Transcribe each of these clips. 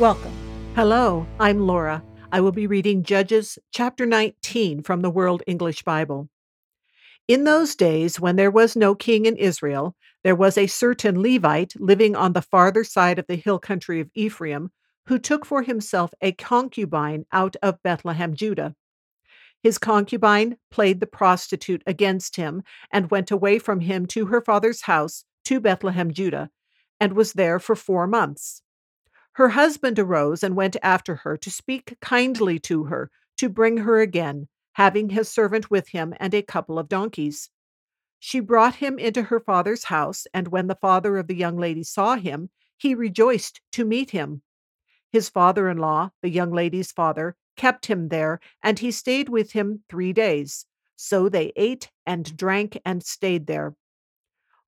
Welcome. Hello, I'm Laura. I will be reading Judges chapter 19 from the World English Bible. In those days, when there was no king in Israel, there was a certain Levite living on the farther side of the hill country of Ephraim, who took for himself a concubine out of Bethlehem, Judah. His concubine played the prostitute against him and went away from him to her father's house to Bethlehem, Judah, and was there for four months. Her husband arose and went after her to speak kindly to her, to bring her again, having his servant with him and a couple of donkeys. She brought him into her father's house, and when the father of the young lady saw him, he rejoiced to meet him. His father in law, the young lady's father, kept him there, and he stayed with him three days. So they ate and drank and stayed there.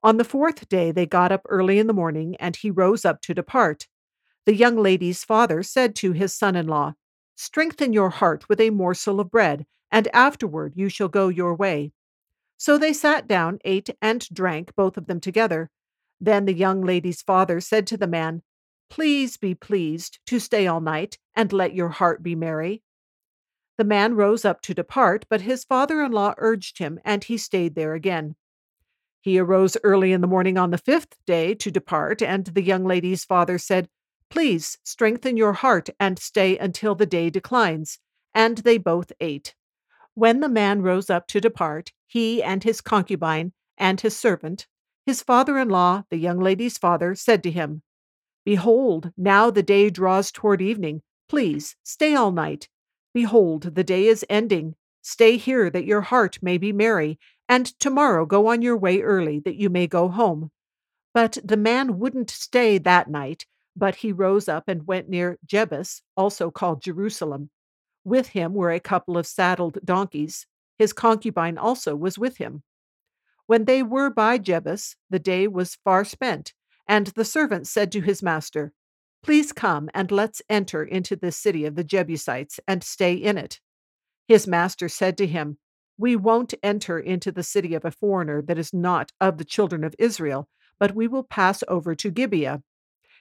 On the fourth day they got up early in the morning, and he rose up to depart. The young lady's father said to his son in law, Strengthen your heart with a morsel of bread, and afterward you shall go your way. So they sat down, ate, and drank, both of them together. Then the young lady's father said to the man, Please be pleased to stay all night, and let your heart be merry. The man rose up to depart, but his father in law urged him, and he stayed there again. He arose early in the morning on the fifth day to depart, and the young lady's father said, Please strengthen your heart and stay until the day declines. And they both ate. When the man rose up to depart, he and his concubine and his servant, his father in law, the young lady's father, said to him, Behold, now the day draws toward evening. Please stay all night. Behold, the day is ending. Stay here that your heart may be merry, and tomorrow go on your way early that you may go home. But the man wouldn't stay that night, but he rose up and went near Jebus, also called Jerusalem. With him were a couple of saddled donkeys. His concubine also was with him. When they were by Jebus, the day was far spent, and the servant said to his master, Please come and let's enter into the city of the Jebusites and stay in it. His master said to him, We won't enter into the city of a foreigner that is not of the children of Israel, but we will pass over to Gibeah.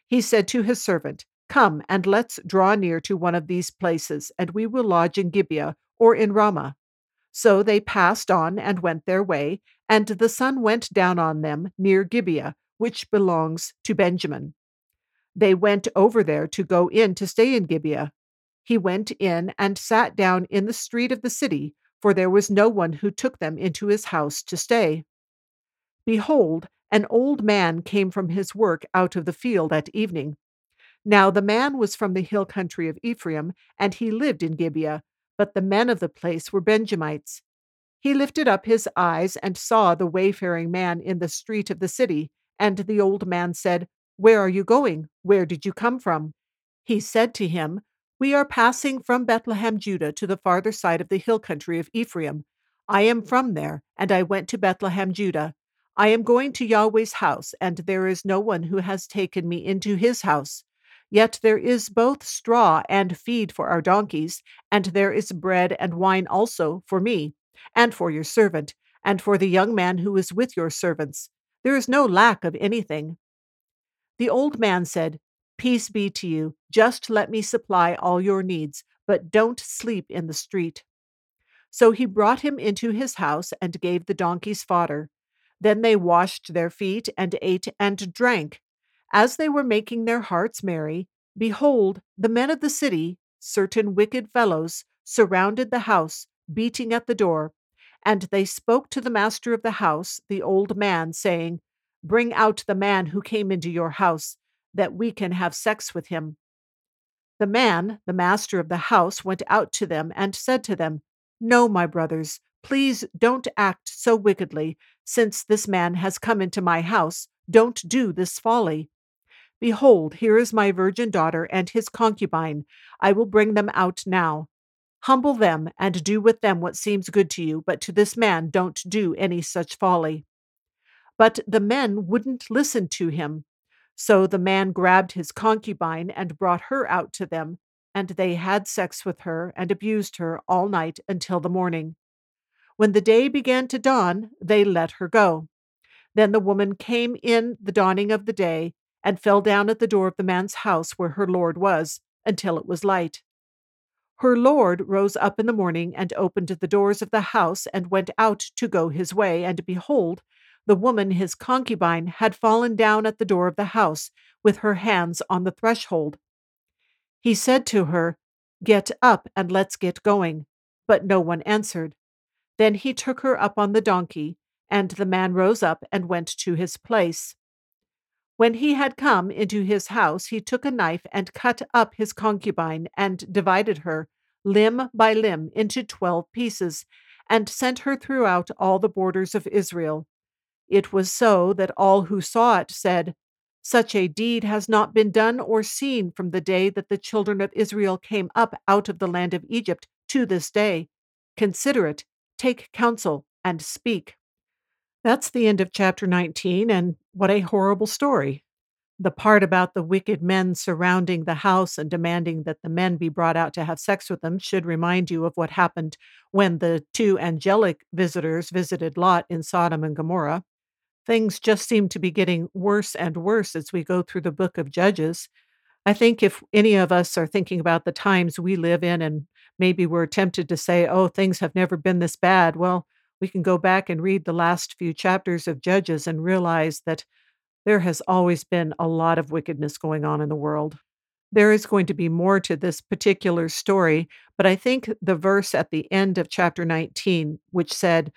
He said to his servant, Come and let's draw near to one of these places, and we will lodge in Gibeah or in Ramah. So they passed on and went their way, and the sun went down on them near Gibeah which belongs to Benjamin. They went over there to go in to stay in Gibeah. He went in and sat down in the street of the city, for there was no one who took them into his house to stay. Behold, an old man came from his work out of the field at evening. Now the man was from the hill country of Ephraim, and he lived in Gibeah, but the men of the place were Benjamites. He lifted up his eyes and saw the wayfaring man in the street of the city, and the old man said, Where are you going? Where did you come from? He said to him, We are passing from Bethlehem, Judah, to the farther side of the hill country of Ephraim. I am from there, and I went to Bethlehem, Judah. I am going to Yahweh's house, and there is no one who has taken me into his house. Yet there is both straw and feed for our donkeys, and there is bread and wine also for me, and for your servant, and for the young man who is with your servants. There is no lack of anything. The old man said, Peace be to you. Just let me supply all your needs, but don't sleep in the street. So he brought him into his house and gave the donkeys fodder. Then they washed their feet and ate and drank. As they were making their hearts merry, behold, the men of the city, certain wicked fellows, surrounded the house, beating at the door and they spoke to the master of the house, the old man, saying, Bring out the man who came into your house, that we can have sex with him. The man, the master of the house, went out to them and said to them, No, my brothers, please don't act so wickedly. Since this man has come into my house, don't do this folly. Behold, here is my virgin daughter and his concubine. I will bring them out now. Humble them and do with them what seems good to you, but to this man don't do any such folly. But the men wouldn't listen to him. So the man grabbed his concubine and brought her out to them, and they had sex with her and abused her all night until the morning. When the day began to dawn, they let her go. Then the woman came in the dawning of the day and fell down at the door of the man's house where her lord was until it was light. Her lord rose up in the morning and opened the doors of the house and went out to go his way, and behold, the woman, his concubine, had fallen down at the door of the house with her hands on the threshold. He said to her, Get up and let's get going. But no one answered. Then he took her up on the donkey, and the man rose up and went to his place. When he had come into his house, he took a knife and cut up his concubine and divided her, limb by limb, into twelve pieces, and sent her throughout all the borders of Israel. It was so that all who saw it said, Such a deed has not been done or seen from the day that the children of Israel came up out of the land of Egypt to this day. Consider it, take counsel, and speak. That's the end of chapter 19, and what a horrible story. The part about the wicked men surrounding the house and demanding that the men be brought out to have sex with them should remind you of what happened when the two angelic visitors visited Lot in Sodom and Gomorrah. Things just seem to be getting worse and worse as we go through the book of Judges. I think if any of us are thinking about the times we live in and maybe we're tempted to say, oh, things have never been this bad, well, we can go back and read the last few chapters of Judges and realize that there has always been a lot of wickedness going on in the world. There is going to be more to this particular story, but I think the verse at the end of chapter 19, which said,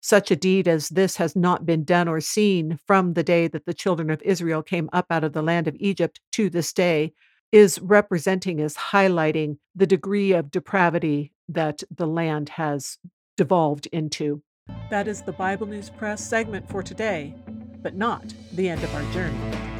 such a deed as this has not been done or seen from the day that the children of Israel came up out of the land of Egypt to this day, is representing is highlighting the degree of depravity that the land has devolved into. That is the Bible News Press segment for today, but not the end of our journey.